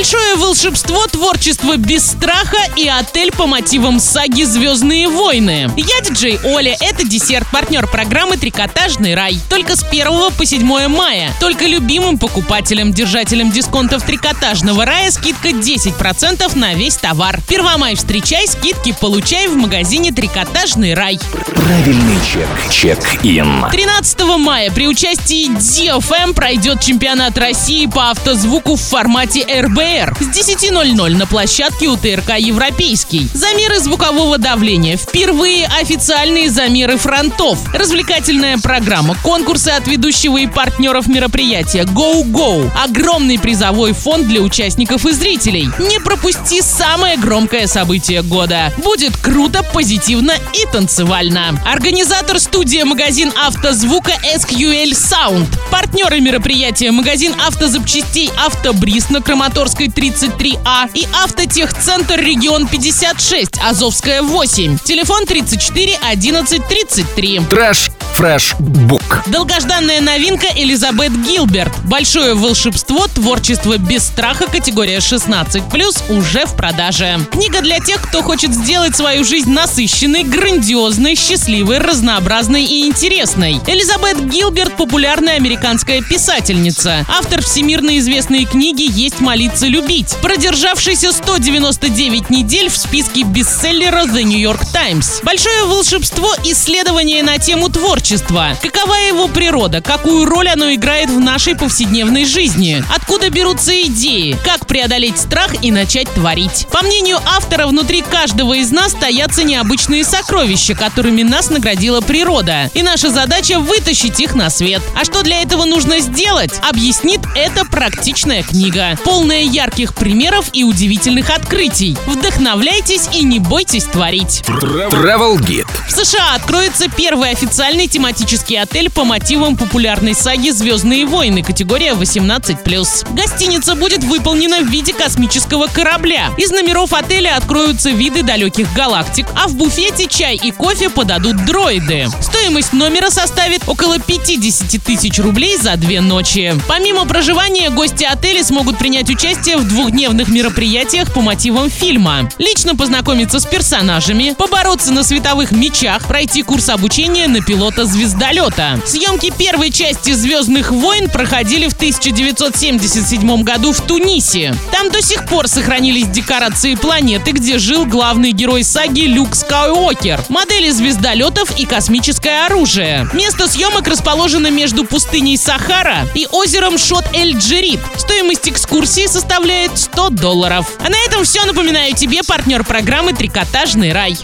Большое волшебство, творчество без страха и отель по мотивам саги «Звездные войны». Я диджей Оля, это десерт, партнер программы «Трикотажный рай». Только с 1 по 7 мая. Только любимым покупателям, держателям дисконтов «Трикотажного рая» скидка 10% на весь товар. Первомай встречай, скидки получай в магазине «Трикотажный рай». Правильный чек. Чек-ин. 13 мая при участии DFM пройдет чемпионат России по автозвуку в формате РБР с 10.00 на площадке у ТРК «Европейский». Замеры звукового давления. Впервые официальные замеры фронтов. Развлекательная программа, конкурсы от ведущего и партнеров мероприятия Go Go. Огромный призовой фонд для участников и зрителей. Не пропусти самое громкое событие года. Будет круто, позитивно и танцевально. Организатор студия магазин автозвука SQL Sound. Партнеры мероприятия магазин автозапчастей Автобриз на Краматорской 33А и Автотехцентр регион 56 Азовская 8. Телефон 34 11 33. Trash Fresh Book. Долгожданная новинка Элизабет Гилберт. Большое волшебство, творчество без страха, категория 16+, уже в продаже. Книга для тех, кто хочет сделать свою жизнь насыщенной, грандиозной, счастливой, разнообразной и интересной. Элизабет Гилберт – популярная американская писательница. Автор всемирно известной книги «Есть, молиться, любить», продержавшийся 199 недель в списке бестселлера The New York Times. Большое волшебство – исследование на тему творчества. Какова его природа? Какую роль оно играет в нашей повседневной жизни? Откуда берутся идеи? Как преодолеть страх и начать творить? По мнению автора, внутри каждого из нас таятся необычные сокровища, которыми нас наградила природа. И наша задача вытащить их на свет. А что для этого нужно сделать? Объяснит эта практичная книга. Полная ярких примеров и удивительных открытий. Вдохновляйтесь и не бойтесь творить. Travel Guide. В США откроется первый официальный тематический отель по мотивам популярной саги «Звездные войны» категория 18+. Гостиница будет выполнена в виде космического корабля. Из номеров отеля откроются виды далеких галактик, а в буфете чай и кофе подадут дроиды. Стоимость номера составит около 50 тысяч рублей за две ночи. Помимо проживания, гости отеля смогут принять участие в двухдневных мероприятиях по мотивам фильма. Лично познакомиться с персонажами, побороться на световых мечах, пройти курс обучения на пилота звездолета. Съемки первой части «Звездных войн» проходили в 1977 году в Тунисе. Там до сих пор сохранились декорации планеты, где жил главный герой саги Люк Скайуокер, модели звездолетов и космическое оружие. Место съемок расположено между пустыней Сахара и озером Шот-Эль-Джерит. Стоимость экскурсии составляет 100 долларов. А на этом все. Напоминаю тебе партнер программы «Трикотажный рай».